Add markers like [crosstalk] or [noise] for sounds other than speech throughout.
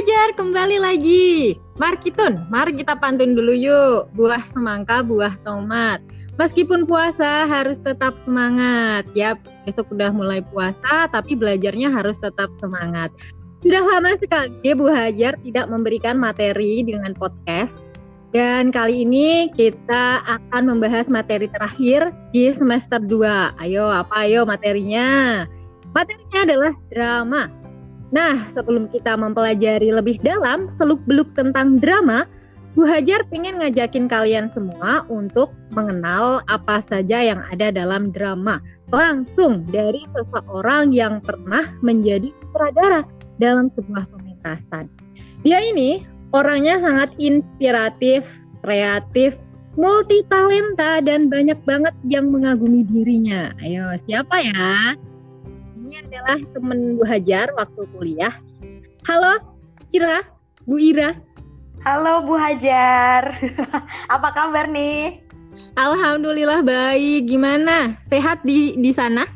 Hajar, kembali lagi. Mari kita, mari kita pantun dulu yuk. Buah semangka, buah tomat. Meskipun puasa harus tetap semangat. Ya, besok udah mulai puasa, tapi belajarnya harus tetap semangat. Sudah lama sekali Bu Hajar tidak memberikan materi dengan podcast. Dan kali ini kita akan membahas materi terakhir di semester 2. Ayo, apa ayo materinya? Materinya adalah drama. Nah, sebelum kita mempelajari lebih dalam seluk-beluk tentang drama, Bu Hajar ingin ngajakin kalian semua untuk mengenal apa saja yang ada dalam drama. Langsung dari seseorang yang pernah menjadi sutradara dalam sebuah pementasan. Dia ini orangnya sangat inspiratif, kreatif, multi talenta dan banyak banget yang mengagumi dirinya. Ayo, siapa ya? Ini adalah temen Bu Hajar waktu kuliah. Halo, Ira, Bu Ira. Halo Bu Hajar, [laughs] apa kabar nih? Alhamdulillah baik. Gimana? Sehat di di sana?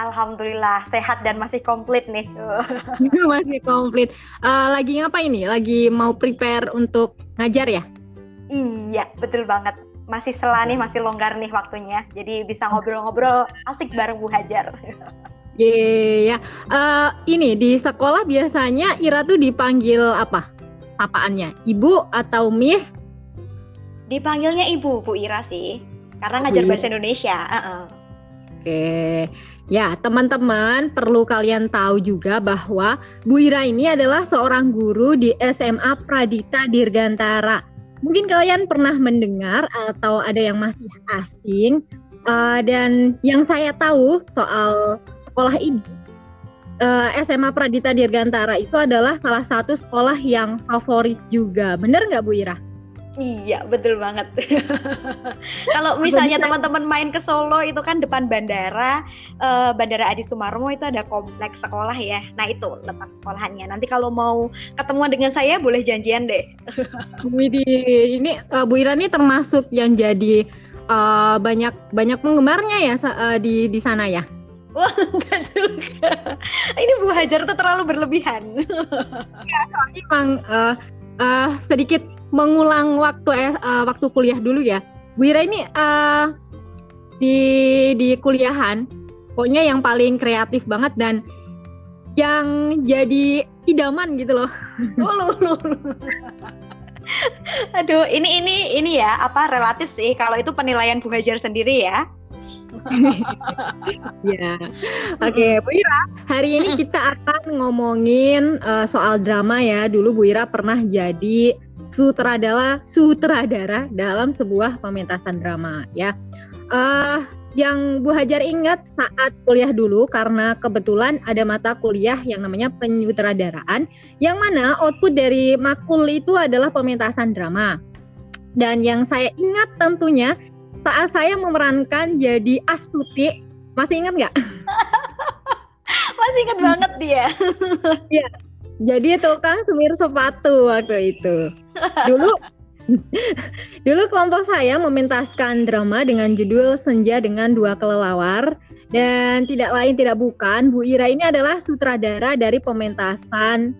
Alhamdulillah sehat dan masih komplit nih. [laughs] [laughs] masih komplit. Uh, lagi ngapa ini? Lagi mau prepare untuk ngajar ya? Iya, betul banget. Masih sela nih, masih longgar nih waktunya. Jadi bisa ngobrol-ngobrol asik bareng Bu Hajar. Iya, yeah, uh, ini di sekolah biasanya Ira tuh dipanggil apa? Apaannya? Ibu atau Miss? Dipanggilnya Ibu, Bu Ira sih. Karena ngajar bahasa Indonesia. Uh -uh. Oke. Okay. Ya, teman-teman perlu kalian tahu juga bahwa Bu Ira ini adalah seorang guru di SMA Pradita Dirgantara. Mungkin kalian pernah mendengar atau ada yang masih asing. Uh, dan yang saya tahu soal sekolah ini eh, SMA Pradita Dirgantara itu adalah salah satu sekolah yang favorit juga. Bener nggak Bu Ira? Iya, betul banget. [laughs] Kalau misalnya teman-teman main ke Solo itu kan depan bandara, uh, Bandara Adi Sumarmo itu ada kompleks sekolah ya. Nah itu letak sekolahannya. Nanti kalau mau ketemuan dengan saya boleh janjian deh. [laughs] Widih, ini uh, Bu Ira ini termasuk yang jadi uh, banyak banyak penggemarnya ya uh, di di sana ya. Wah, [laughs] enggak juga. Ini Bu Hajar tuh terlalu berlebihan. [laughs] ya, soalnya emang uh, uh, sedikit mengulang waktu uh, waktu kuliah dulu ya. Bu Ira ini uh, di di kuliahan pokoknya yang paling kreatif banget dan yang jadi idaman gitu loh. Oh. Aduh, ini ini ini ya apa relatif sih kalau itu penilaian Bu Hajar sendiri ya. [laughs] ya, oke okay, Bu Ira. Hari ini kita akan ngomongin uh, soal drama ya. Dulu Bu Ira pernah jadi sutradara sutradara dalam sebuah pementasan drama ya. Uh, yang Bu Hajar ingat saat kuliah dulu karena kebetulan ada mata kuliah yang namanya penyutradaraan yang mana output dari makul itu adalah pementasan drama. Dan yang saya ingat tentunya saat saya memerankan jadi Astuti, masih ingat nggak? [laughs] masih ingat banget dia. [laughs] Iya. Jadi tukang semir sepatu waktu itu. Dulu [laughs] Dulu kelompok saya mementaskan drama dengan judul Senja dengan Dua Kelelawar dan tidak lain tidak bukan Bu Ira ini adalah sutradara dari pementasan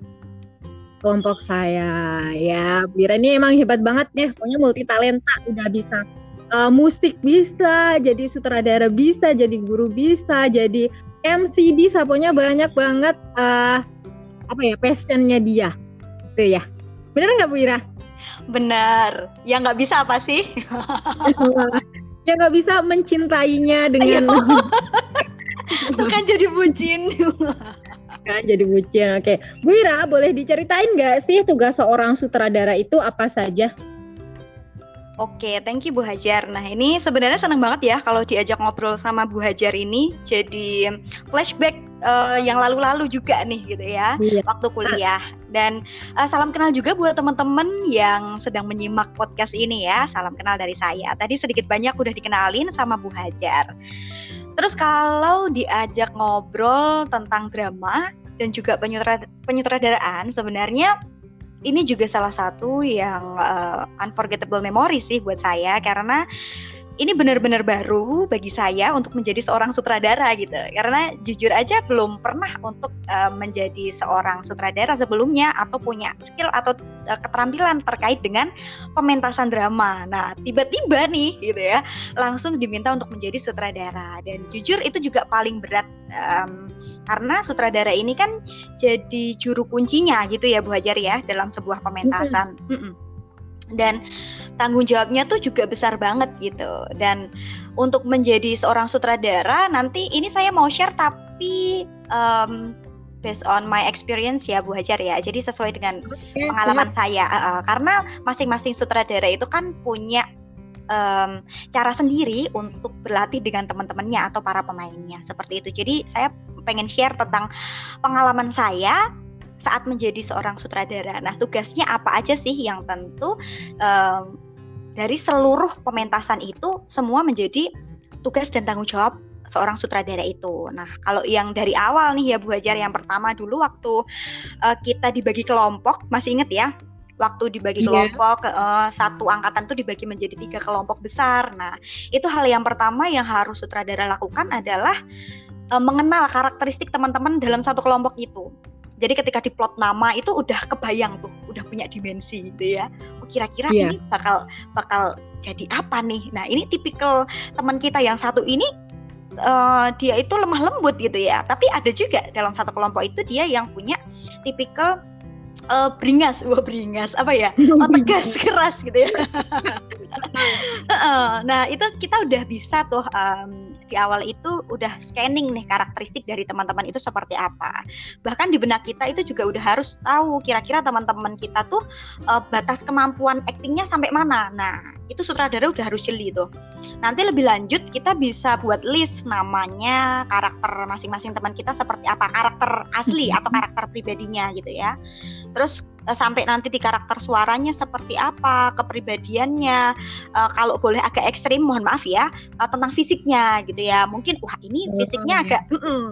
kelompok saya. Ya, Bu Ira ini emang hebat banget deh, pokoknya multi talenta, udah bisa uh, musik bisa, jadi sutradara bisa, jadi guru bisa, jadi MC bisa, pokoknya banyak banget uh, apa ya passionnya dia, tuh ya. Bener nggak Bu Ira? Bener. Ya nggak bisa apa sih? [laughs] ya nggak bisa mencintainya dengan. [laughs] Bukan jadi bucin. kan jadi bucin. Oke, Bu Ira boleh diceritain nggak sih tugas seorang sutradara itu apa saja? Oke, thank you Bu Hajar. Nah ini sebenarnya senang banget ya kalau diajak ngobrol sama Bu Hajar ini. Jadi flashback uh, yang lalu-lalu juga nih gitu ya, iya. waktu kuliah. Dan uh, salam kenal juga buat teman-teman yang sedang menyimak podcast ini ya. Salam kenal dari saya. Tadi sedikit banyak udah dikenalin sama Bu Hajar. Terus kalau diajak ngobrol tentang drama dan juga penyutradaraan, sebenarnya ini juga salah satu yang uh, unforgettable memory sih buat saya karena ini benar-benar baru bagi saya untuk menjadi seorang sutradara gitu. Karena jujur aja belum pernah untuk uh, menjadi seorang sutradara sebelumnya atau punya skill atau uh, keterampilan terkait dengan pementasan drama. Nah, tiba-tiba nih gitu ya, langsung diminta untuk menjadi sutradara dan jujur itu juga paling berat um, karena sutradara ini kan jadi juru kuncinya gitu ya Bu Hajar ya dalam sebuah pementasan. Mm -mm dan tanggung jawabnya tuh juga besar banget gitu. Dan untuk menjadi seorang sutradara nanti ini saya mau share tapi um, based on my experience ya Bu Hajar ya. Jadi sesuai dengan pengalaman saya. Uh, karena masing-masing sutradara itu kan punya um, cara sendiri untuk berlatih dengan teman-temannya atau para pemainnya. Seperti itu. Jadi saya pengen share tentang pengalaman saya saat menjadi seorang sutradara. Nah, tugasnya apa aja sih yang tentu um, dari seluruh pementasan itu semua menjadi tugas dan tanggung jawab seorang sutradara itu. Nah, kalau yang dari awal nih ya Bu Hajar yang pertama dulu waktu uh, kita dibagi kelompok, masih inget ya? Waktu dibagi yeah. kelompok uh, satu angkatan tuh dibagi menjadi tiga kelompok besar. Nah, itu hal yang pertama yang harus sutradara lakukan adalah uh, mengenal karakteristik teman-teman dalam satu kelompok itu jadi ketika diplot nama itu udah kebayang tuh udah punya dimensi gitu ya. Oh, kira-kira yeah. ini bakal bakal jadi apa nih? Nah ini tipikal teman kita yang satu ini uh, dia itu lemah lembut gitu ya. Tapi ada juga dalam satu kelompok itu dia yang punya tipikal uh, beringas, wah beringas apa ya, [laughs] oh, tegas keras gitu ya. [laughs] nah itu kita udah bisa tuh um, di awal itu udah scanning nih karakteristik dari teman-teman itu seperti apa. Bahkan di benak kita itu juga udah harus tahu kira-kira teman-teman kita tuh uh, batas kemampuan aktingnya sampai mana. Nah itu sutradara udah harus jeli tuh. Nanti lebih lanjut kita bisa buat list namanya karakter masing-masing teman kita seperti apa karakter asli atau karakter pribadinya gitu ya terus uh, sampai nanti di karakter suaranya seperti apa, kepribadiannya, uh, kalau boleh agak ekstrim, mohon maaf ya, uh, tentang fisiknya gitu ya. Mungkin wah ini oh, fisiknya agak, mm -mm,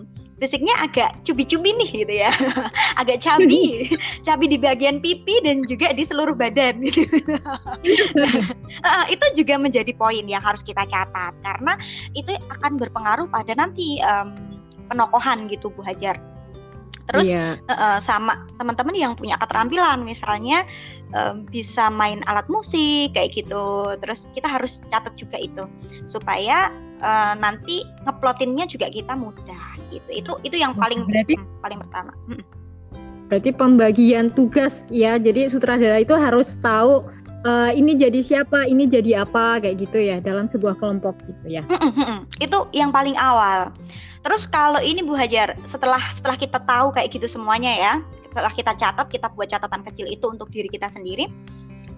fisiknya agak cubi-cubi nih gitu ya, [laughs] agak cabi, [laughs] cabi di bagian pipi dan juga di seluruh badan gitu. [laughs] nah, itu juga menjadi poin yang harus kita catat karena itu akan berpengaruh pada nanti um, penokohan gitu Bu Hajar terus yeah. Iya. uh, sama teman-teman yang punya keterampilan misalnya uh, bisa main alat musik kayak gitu terus kita harus catat juga itu supaya uh, nanti ngeplotinnya juga kita mudah gitu itu itu yang paling berarti hmm, paling pertama hmm. berarti pembagian tugas ya jadi sutradara itu harus tahu uh, ini jadi siapa, ini jadi apa kayak gitu ya dalam sebuah kelompok gitu ya. Hmm, hmm, itu yang paling awal. Terus kalau ini Bu Hajar, setelah setelah kita tahu kayak gitu semuanya ya, setelah kita catat, kita buat catatan kecil itu untuk diri kita sendiri,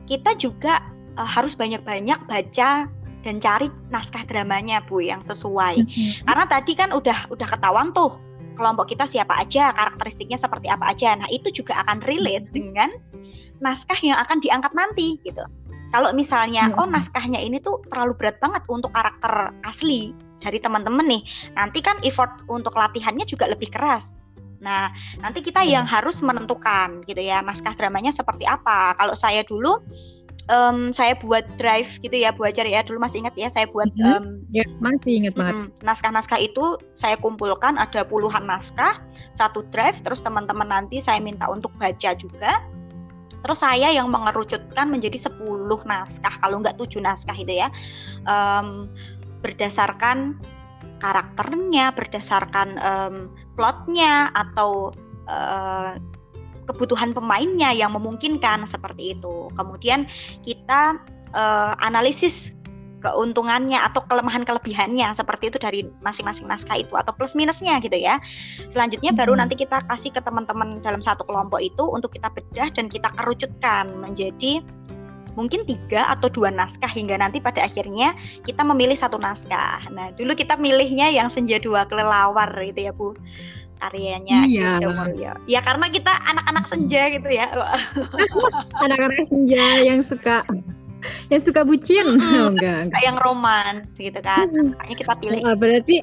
kita juga uh, harus banyak-banyak baca dan cari naskah dramanya Bu yang sesuai. Mm-hmm. Karena tadi kan udah udah ketahuan tuh kelompok kita siapa aja, karakteristiknya seperti apa aja. Nah, itu juga akan relate mm-hmm. dengan naskah yang akan diangkat nanti gitu. Kalau misalnya mm-hmm. oh naskahnya ini tuh terlalu berat banget untuk karakter asli, dari teman-teman nih. Nanti kan effort untuk latihannya juga lebih keras. Nah, nanti kita yang harus menentukan gitu ya, naskah dramanya seperti apa. Kalau saya dulu um, saya buat drive gitu ya Bu Ajar ya dulu masih ingat ya saya buat um, ya, masih ingat banget naskah-naskah itu saya kumpulkan ada puluhan naskah satu drive terus teman-teman nanti saya minta untuk baca juga terus saya yang mengerucutkan menjadi 10 naskah kalau nggak tujuh naskah itu ya um, berdasarkan karakternya, berdasarkan um, plotnya atau uh, kebutuhan pemainnya yang memungkinkan seperti itu. Kemudian kita uh, analisis keuntungannya atau kelemahan kelebihannya seperti itu dari masing-masing naskah itu atau plus minusnya gitu ya. Selanjutnya baru nanti kita kasih ke teman-teman dalam satu kelompok itu untuk kita bedah dan kita kerucutkan menjadi mungkin tiga atau dua naskah hingga nanti pada akhirnya kita memilih satu naskah. Nah, dulu kita milihnya yang senja dua kelelawar gitu ya Bu karyanya iya. gitu ya. Ya karena kita anak-anak senja gitu ya. [laughs] anak-anak senja yang suka yang suka bucin. Hmm, oh, enggak, enggak. Yang roman gitu kan. Makanya kita pilih. Nah, berarti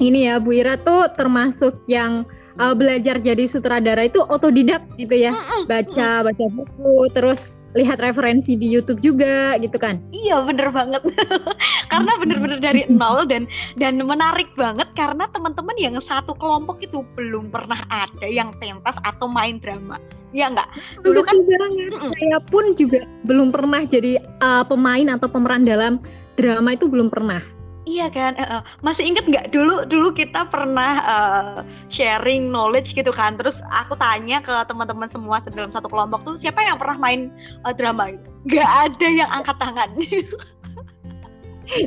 ini ya Bu Ira tuh termasuk yang uh, belajar jadi sutradara itu otodidak gitu ya. Baca baca buku terus lihat referensi di YouTube juga gitu kan? Iya bener banget. [laughs] Karena bener-bener dari nol dan dan menarik banget karena teman-teman yang satu kelompok itu belum pernah ada yang pentas atau main drama. Ya enggak dulu kan banget saya pun juga belum pernah jadi uh, pemain atau pemeran dalam drama itu belum pernah Iya kan, uh, uh. masih inget nggak dulu dulu kita pernah uh, sharing knowledge gitu kan, terus aku tanya ke teman-teman semua dalam satu kelompok tuh siapa yang pernah main uh, drama itu? Nggak ada yang angkat tangan.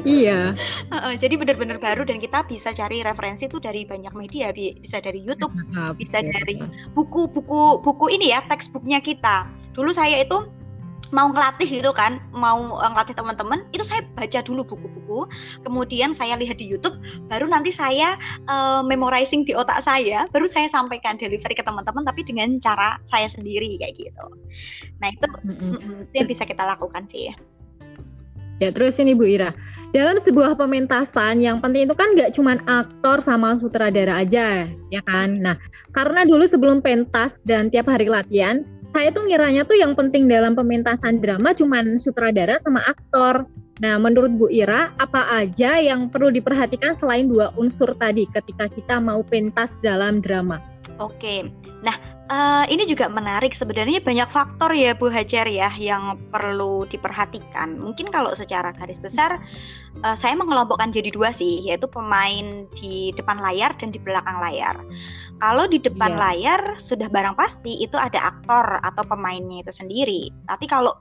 iya. Uh, uh, jadi benar-benar baru dan kita bisa cari referensi tuh dari banyak media, bisa dari YouTube, bisa dari buku-buku buku ini ya textbooknya kita. Dulu saya itu mau ngelatih gitu kan mau uh, ngelatih teman-teman itu saya baca dulu buku-buku. Kemudian saya lihat di YouTube baru nanti saya uh, memorizing di otak saya baru saya sampaikan delivery ke teman-teman tapi dengan cara saya sendiri kayak gitu. Nah itu itu yang bisa kita lakukan sih. Ya terus ini Bu Ira. Dalam sebuah pementasan yang penting itu kan nggak cuma aktor sama sutradara aja ya kan? Nah karena dulu sebelum pentas dan tiap hari latihan saya tuh ngiranya tuh yang penting dalam pementasan drama cuman sutradara sama aktor. Nah, menurut Bu Ira, apa aja yang perlu diperhatikan selain dua unsur tadi ketika kita mau pentas dalam drama? Oke, nah uh, ini juga menarik. Sebenarnya banyak faktor ya Bu Hajar ya yang perlu diperhatikan. Mungkin kalau secara garis besar, uh, saya mengelompokkan jadi dua sih, yaitu pemain di depan layar dan di belakang layar. Kalau di depan yeah. layar sudah barang pasti itu ada aktor atau pemainnya itu sendiri. Tapi kalau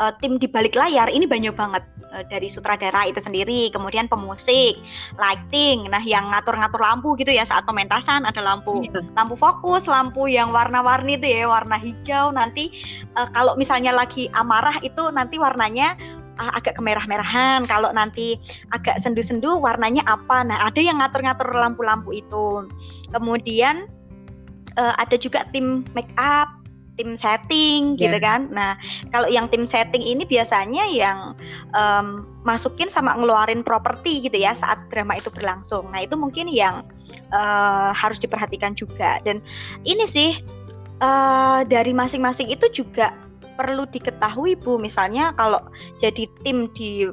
uh, tim di balik layar ini banyak banget uh, dari sutradara itu sendiri, kemudian pemusik, lighting, nah yang ngatur-ngatur lampu gitu ya saat pementasan ada lampu yeah. lampu fokus, lampu yang warna-warni itu ya warna hijau. Nanti uh, kalau misalnya lagi amarah itu nanti warnanya agak kemerah-merahan. Kalau nanti agak sendu-sendu warnanya apa? Nah, ada yang ngatur-ngatur lampu-lampu itu. Kemudian uh, ada juga tim make up, tim setting yeah. gitu kan. Nah, kalau yang tim setting ini biasanya yang um, masukin sama ngeluarin properti gitu ya saat drama itu berlangsung. Nah, itu mungkin yang uh, harus diperhatikan juga. Dan ini sih uh, dari masing-masing itu juga perlu diketahui Bu, misalnya kalau jadi tim di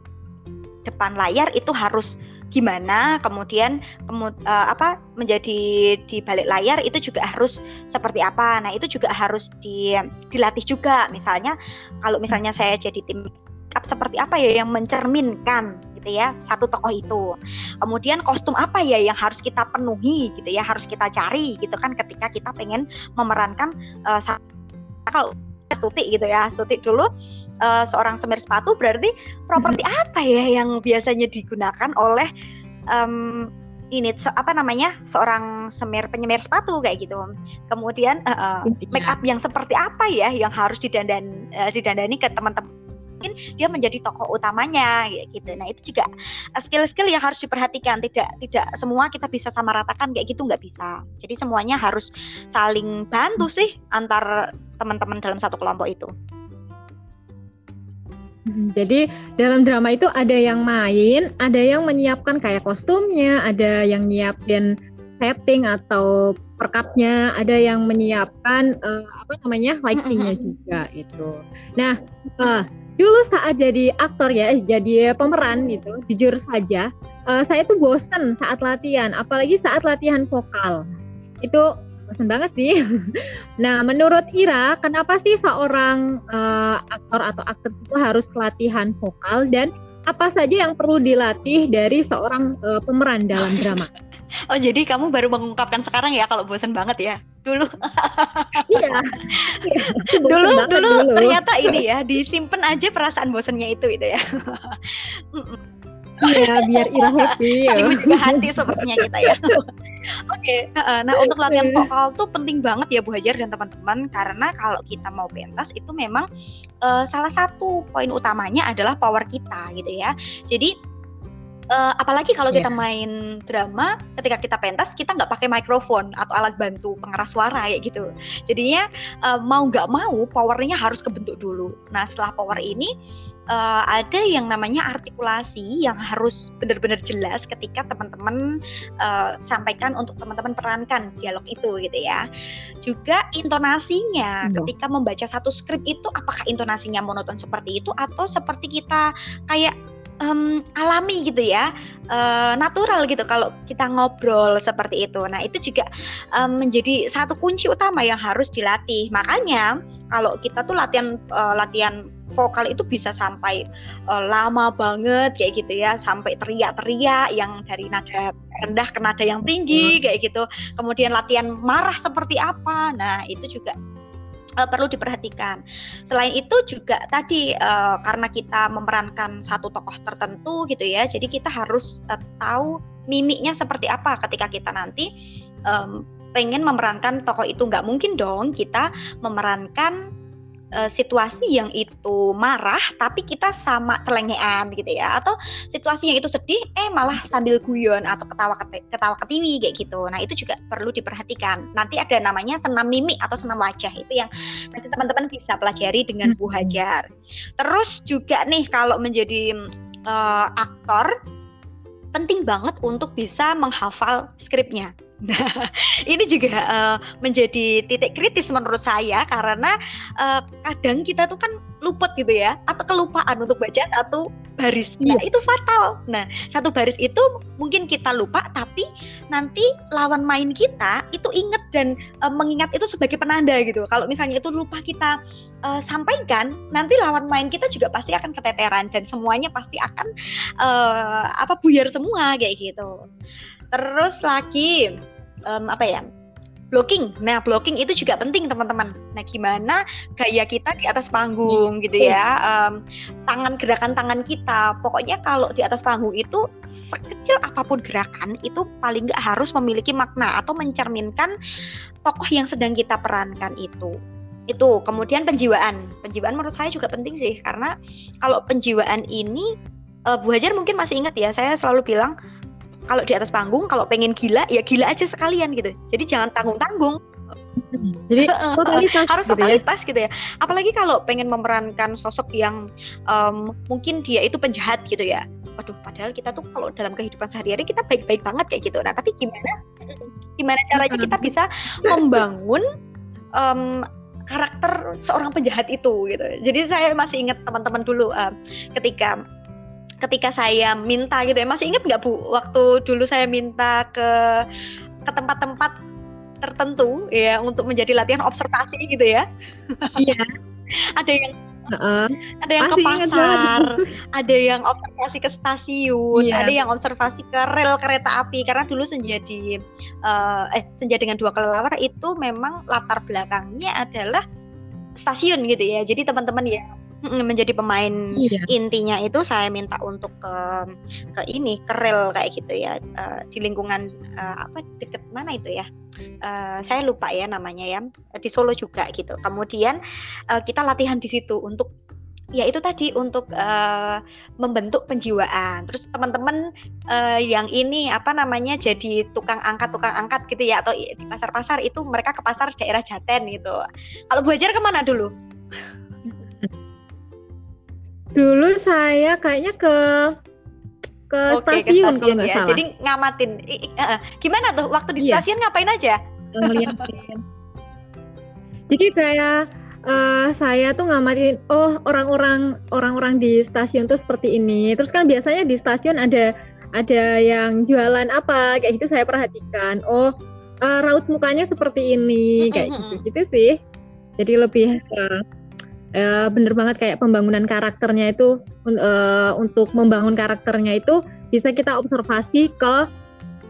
depan layar itu harus gimana kemudian kemud, uh, apa menjadi di balik layar itu juga harus seperti apa. Nah itu juga harus di, dilatih juga. Misalnya kalau misalnya saya jadi tim up seperti apa ya yang mencerminkan gitu ya satu tokoh itu. Kemudian kostum apa ya yang harus kita penuhi gitu ya harus kita cari gitu kan ketika kita pengen memerankan uh, kalau Stuti gitu ya Stuti dulu uh, seorang semir sepatu berarti properti hmm. apa ya yang biasanya digunakan oleh um, ini apa namanya seorang semir penyemir sepatu kayak gitu kemudian uh, uh, make up yang seperti apa ya yang harus didandan uh, didandani ke teman-teman mungkin dia menjadi tokoh utamanya gitu. Nah itu juga skill-skill yang harus diperhatikan. Tidak tidak semua kita bisa sama ratakan kayak gitu nggak bisa. Jadi semuanya harus saling bantu sih antar teman-teman dalam satu kelompok itu. Hmm, jadi dalam drama itu ada yang main, ada yang menyiapkan kayak kostumnya, ada yang nyiapin setting atau perkapnya, ada yang menyiapkan uh, apa namanya lightingnya juga itu. Nah, uh, dulu saat jadi aktor ya, jadi pemeran gitu, jujur saja, uh, saya tuh bosen saat latihan, apalagi saat latihan vokal. Itu bosan banget sih. [laughs] nah, menurut Ira, kenapa sih seorang uh, aktor atau aktris itu harus latihan vokal dan apa saja yang perlu dilatih dari seorang uh, pemeran dalam drama? Oh, jadi kamu baru mengungkapkan sekarang ya kalau bosan banget ya? Dulu. iya. [laughs] dulu, dulu, dulu ternyata ini ya, disimpan aja perasaan bosannya itu itu ya. [laughs] Iya, biar Ira [laughs] happy. Ya. juga hati sepertinya kita ya. Oke, okay. nah untuk latihan vokal tuh penting banget ya Bu Hajar dan teman-teman karena kalau kita mau pentas itu memang uh, salah satu poin utamanya adalah power kita gitu ya. Jadi uh, apalagi kalau yeah. kita main drama ketika kita pentas kita nggak pakai mikrofon atau alat bantu pengeras suara kayak gitu jadinya uh, mau nggak mau powernya harus kebentuk dulu nah setelah power ini uh, ada yang namanya artikulasi yang harus benar-benar jelas ketika teman-teman uh, sampaikan untuk teman-teman perankan dialog itu gitu ya. Juga intonasinya hmm. ketika membaca satu skrip itu apakah intonasinya monoton seperti itu atau seperti kita kayak um, alami gitu ya, uh, natural gitu kalau kita ngobrol seperti itu. Nah itu juga um, menjadi satu kunci utama yang harus dilatih. Makanya kalau kita tuh latihan uh, latihan vokal itu bisa sampai uh, lama banget kayak gitu ya. Sampai teriak-teriak yang dari nada rendah ke nada yang tinggi kayak gitu. Kemudian latihan marah seperti apa. Nah itu juga uh, perlu diperhatikan. Selain itu juga tadi uh, karena kita memerankan satu tokoh tertentu gitu ya, jadi kita harus uh, tahu mimiknya seperti apa ketika kita nanti um, pengen memerankan tokoh itu. Nggak mungkin dong kita memerankan uh, situasi yang itu marah tapi kita sama celengean gitu ya. Atau situasi yang itu sedih eh malah sambil guyon atau ketawa ketawa ketiwi kayak gitu. Nah itu juga perlu diperhatikan. Nanti ada namanya senam mimik atau senam wajah. Itu yang nanti teman-teman bisa pelajari dengan Bu hmm. Hajar terus juga nih kalau menjadi uh, aktor penting banget untuk bisa menghafal skripnya Nah, [laughs] ini juga uh, menjadi titik kritis menurut saya karena uh, kadang kita tuh kan luput gitu ya atau kelupaan untuk baca satu baris. Nah, itu fatal. Nah, satu baris itu mungkin kita lupa tapi nanti lawan main kita itu inget dan uh, mengingat itu sebagai penanda gitu. Kalau misalnya itu lupa kita uh, sampaikan, nanti lawan main kita juga pasti akan keteteran dan semuanya pasti akan uh, apa buyar semua kayak gitu. Terus lagi um, apa ya? blocking. Nah, blocking itu juga penting, teman-teman. Nah, gimana gaya kita di atas panggung gitu ya. Um, tangan gerakan tangan kita. Pokoknya kalau di atas panggung itu sekecil apa pun gerakan itu paling nggak harus memiliki makna atau mencerminkan tokoh yang sedang kita perankan itu. Itu. Kemudian penjiwaan. Penjiwaan menurut saya juga penting sih karena kalau penjiwaan ini uh, Bu Hajar mungkin masih ingat ya, saya selalu bilang kalau di atas panggung kalau pengen gila ya gila aja sekalian gitu. Jadi jangan tanggung tanggung jadi totalitas harus gitu ya. totalitas ya? gitu ya. Apalagi kalau pengen memerankan sosok yang um, mungkin dia itu penjahat gitu ya. Waduh padahal kita tuh kalau dalam kehidupan sehari-hari kita baik-baik banget kayak gitu. Nah tapi gimana gimana caranya kita bisa membangun um, karakter seorang penjahat itu gitu. Jadi saya masih ingat teman-teman dulu uh, ketika ketika saya minta gitu ya. Masih ingat nggak bu? Waktu dulu saya minta ke ke tempat-tempat tertentu ya untuk menjadi latihan observasi gitu ya. Iya. [laughs] Ada yang uh, ada yang ke pasar ada yang observasi ke stasiun yeah. ada yang observasi ke rel kereta api. Karena dulu senjadi uh, eh senja dengan dua kelelawar itu memang latar belakangnya adalah stasiun gitu ya. Jadi teman-teman ya menjadi pemain iya. intinya itu saya minta untuk ke ke ini ke rel kayak gitu ya uh, di lingkungan uh, apa deket mana itu ya uh, saya lupa ya namanya ya di Solo juga gitu kemudian uh, kita latihan di situ untuk ya itu tadi untuk uh, membentuk penjiwaan. Terus teman-teman uh, yang ini apa namanya jadi tukang angkat tukang angkat gitu ya atau di pasar-pasar itu mereka ke pasar daerah Jaten gitu. Kalau Bu Hajar ke mana dulu? Dulu saya kayaknya ke ke Oke, stasiun, ke stasiun kalau nggak ya. salah. Jadi ngamatin. Uh, gimana tuh waktu di iya. stasiun ngapain aja? Jadi kayak uh, saya tuh ngamatin oh orang-orang orang-orang di stasiun tuh seperti ini. Terus kan biasanya di stasiun ada ada yang jualan apa kayak gitu saya perhatikan. Oh uh, raut mukanya seperti ini kayak gitu gitu sih. Jadi lebih uh, uh, bener banget kayak pembangunan karakternya itu uh, untuk membangun karakternya itu bisa kita observasi ke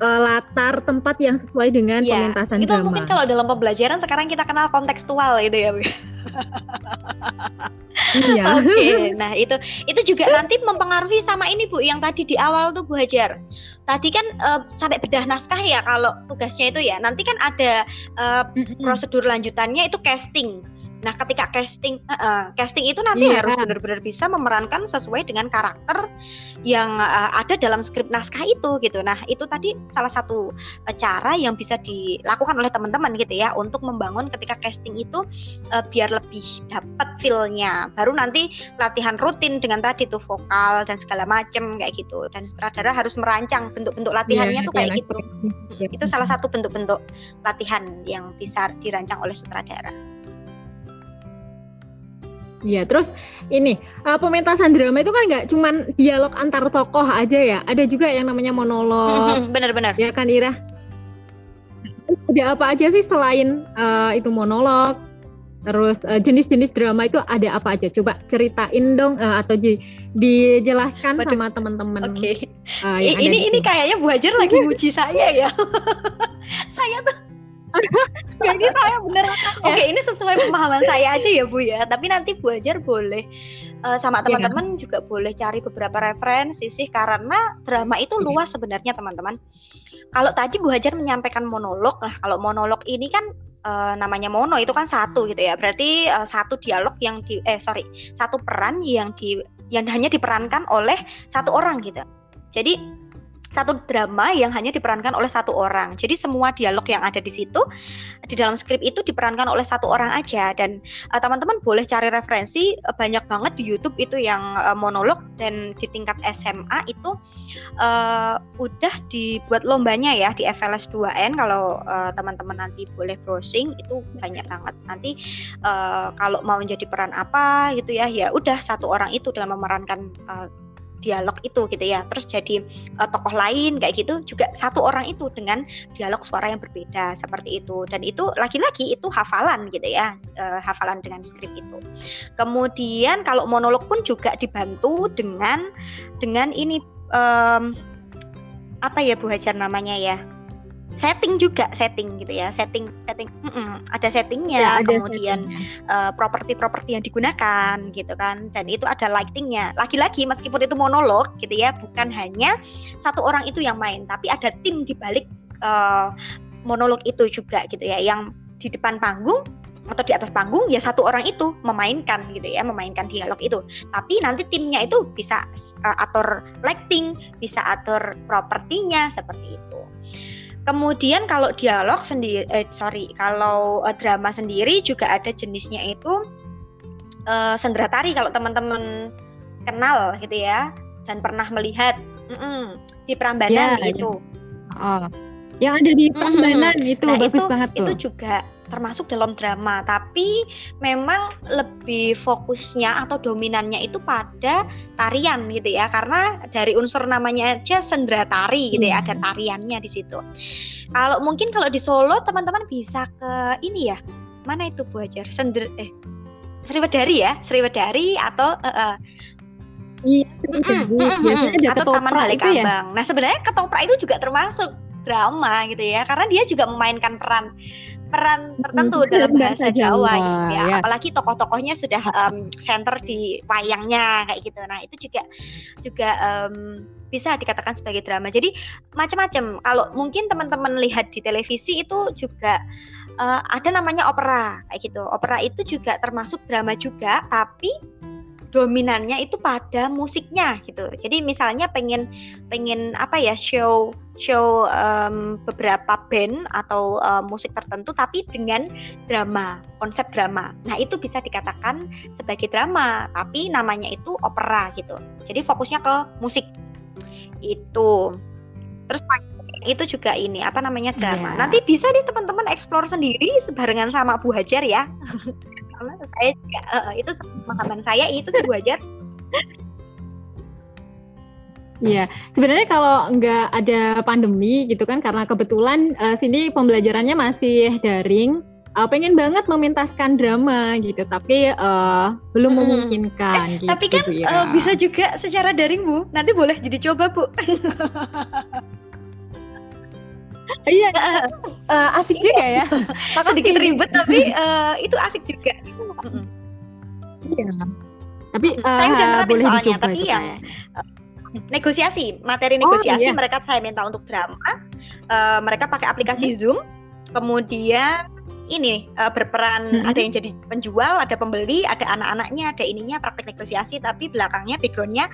uh, latar tempat yang sesuai dengan ya, pementasan itu drama. mungkin kalau dalam pembelajaran sekarang kita kenal kontekstual gitu ya. iya. [laughs] Oke, okay. [laughs] nah itu itu juga nanti mempengaruhi sama ini Bu yang tadi di awal tuh Bu Hajar. Tadi kan uh, sampai bedah naskah ya kalau tugasnya itu ya. Nanti kan ada uh, prosedur lanjutannya itu casting Nah, ketika casting uh, casting itu nanti yeah. harus benar-benar bisa memerankan sesuai dengan karakter yang uh, ada dalam skrip naskah itu gitu. Nah, itu tadi salah satu uh, cara yang bisa dilakukan oleh teman-teman gitu ya untuk membangun ketika casting itu uh, biar lebih dapat feel-nya. Baru nanti latihan rutin dengan tadi tuh vokal dan segala macam kayak gitu. Dan sutradara harus merancang bentuk-bentuk latihannya yeah, tuh kayak gitu. Yeah. Itu salah satu bentuk-bentuk latihan yang bisa dirancang oleh sutradara. Iya, terus ini uh, pementasan drama itu kan nggak cuman dialog antar tokoh aja ya, ada juga yang namanya monolog. [laughs] Bener-bener. Ya kan Ira? Ada apa aja sih selain uh, itu monolog? Terus jenis jenis-jenis drama itu ada apa aja? Coba ceritain dong uh, atau di, dijelaskan Waduh. sama teman-teman. Oke. Okay. Uh, ini ini kayaknya Bu Hajar lagi muji saya ya. [laughs] saya tuh [laughs] jadi saya bener. Oke, okay, ini sesuai pemahaman saya aja ya Bu ya. Tapi nanti Bu Ajar boleh uh, sama iya. teman-teman yeah. juga boleh cari beberapa referensi sih karena drama itu yeah. luas sebenarnya teman-teman. Kalau tadi Bu Hajar menyampaikan monolog, nah kalau monolog ini kan uh, namanya mono itu kan satu gitu ya. Berarti uh, satu dialog yang di eh sorry satu peran yang di yang hanya diperankan oleh satu orang gitu. Jadi satu drama yang hanya diperankan oleh satu orang. Jadi semua dialog yang ada di situ di dalam skrip itu diperankan oleh satu orang aja dan uh, teman-teman boleh cari referensi uh, banyak banget di YouTube itu yang uh, monolog dan di tingkat SMA itu uh, udah dibuat lombanya ya di FLS 2N kalau uh, teman-teman nanti boleh browsing itu banyak banget. Nanti uh, kalau mau menjadi peran apa gitu ya ya udah satu orang itu dengan memerankan uh, dialog itu gitu ya. Terus jadi uh, tokoh lain kayak gitu juga satu orang itu dengan dialog suara yang berbeda seperti itu. Dan itu lagi-lagi itu hafalan gitu ya uh, hafalan dengan skrip itu. Kemudian kalau monolog pun juga dibantu dengan dengan ini um, apa ya Bu Hajar namanya ya setting juga setting gitu ya setting setting mm -mm, ada settingnya ya, ada kemudian uh, properti-properti yang digunakan gitu kan dan itu ada lightingnya. Lagi-lagi meskipun itu monolog gitu ya bukan hanya satu orang itu yang main tapi ada tim di balik uh, monolog itu juga gitu ya yang di depan panggung atau di atas panggung ya satu orang itu memainkan gitu ya memainkan dialog itu. Tapi nanti timnya itu bisa uh, atur lighting bisa atur propertinya seperti itu Kemudian kalau dialog sendiri, eh, sorry, kalau uh, drama sendiri juga ada jenisnya itu uh, sendera tari kalau teman-teman kenal gitu ya dan pernah melihat mm -mm, di Prambanan ya, itu. Ya. Oh. Yang ada di Prambanan mm -hmm. itu nah, bagus itu, banget tuh. Itu juga termasuk dalam drama, tapi memang lebih fokusnya atau dominannya itu pada tarian gitu ya, karena dari unsur namanya aja sendera tari gitu ya, ada hmm. tariannya di situ. Kalau mungkin kalau di Solo teman-teman bisa ke ini ya, mana itu Bu Ajar? Sender eh Sriwedari ya, Sriwedari atau uh, uh, Iya, mm -mm, ada atau Taman Balai Kambang. Ya? Nah, sebenarnya ketoprak itu juga termasuk drama gitu ya, karena dia juga memainkan peran peran tertentu dalam bahasa Jawa, Jawa gitu ya. ya. Apalagi tokoh-tokohnya sudah um, center di wayangnya kayak gitu. Nah, itu juga juga um, bisa dikatakan sebagai drama. Jadi macam-macam. Kalau mungkin teman-teman lihat di televisi itu juga uh, ada namanya opera kayak gitu. Opera itu juga termasuk drama juga, tapi dominannya itu pada musiknya gitu. Jadi misalnya pengen pengen apa ya show show um, beberapa band atau uh, musik tertentu tapi dengan drama, konsep drama. Nah, itu bisa dikatakan sebagai drama, tapi namanya itu opera gitu. Jadi fokusnya ke musik. Itu. Terus itu juga ini apa namanya drama. Yeah. Nanti bisa nih teman-teman explore sendiri sebarengan sama Bu Hajar ya. [laughs] saya juga uh, itu pengalaman saya itu Bu Hajar Iya, sebenarnya kalau nggak ada pandemi gitu kan, karena kebetulan uh, sini pembelajarannya masih daring, uh, pengen banget memintaskan drama gitu, tapi uh, belum hmm. memungkinkan. Eh, gitu, tapi kan ya. uh, bisa juga secara daring bu, nanti boleh jadi coba bu. [laughs] iya, uh, asik juga ya. [laughs] Sedikit ribet tapi uh, itu asik juga. Iya. Tapi uh, boleh soalnya, dicoba tapi yang negosiasi materi oh, negosiasi oh, iya. mereka saya minta untuk drama uh, mereka pakai aplikasi hmm. Zoom kemudian ini uh, berperan mm -hmm. ada yang jadi penjual, ada pembeli, ada anak-anaknya, ada ininya praktek negosiasi, tapi belakangnya backgroundnya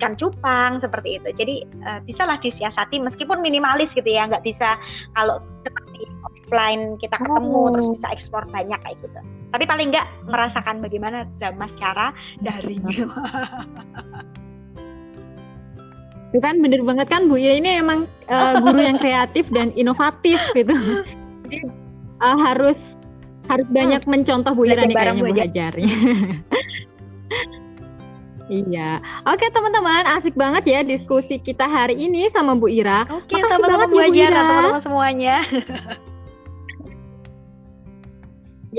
ikan cupang seperti itu. Jadi uh, bisalah disiasati meskipun minimalis gitu ya, nggak bisa kalau seperti offline kita ketemu oh. terus bisa ekspor banyak kayak gitu. Tapi paling nggak merasakan bagaimana drama secara daring. [laughs] Itu kan bener banget kan Bu ya ini emang uh, guru yang kreatif dan inovatif gitu. Jadi uh, harus harus banyak hmm. mencontoh Bu Ira nih kayaknya Bu Hajarnya. [laughs] Iya, oke teman-teman, asik banget ya diskusi kita hari ini sama Bu Ira. Oke, sama-sama Bu ya, Ira, teman-teman semuanya. [laughs]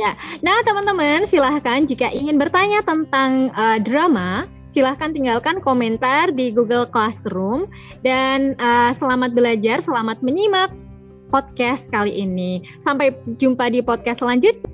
ya, nah teman-teman silahkan jika ingin bertanya tentang uh, drama, silahkan tinggalkan komentar di Google Classroom dan uh, selamat belajar, selamat menyimak podcast kali ini. Sampai jumpa di podcast selanjutnya.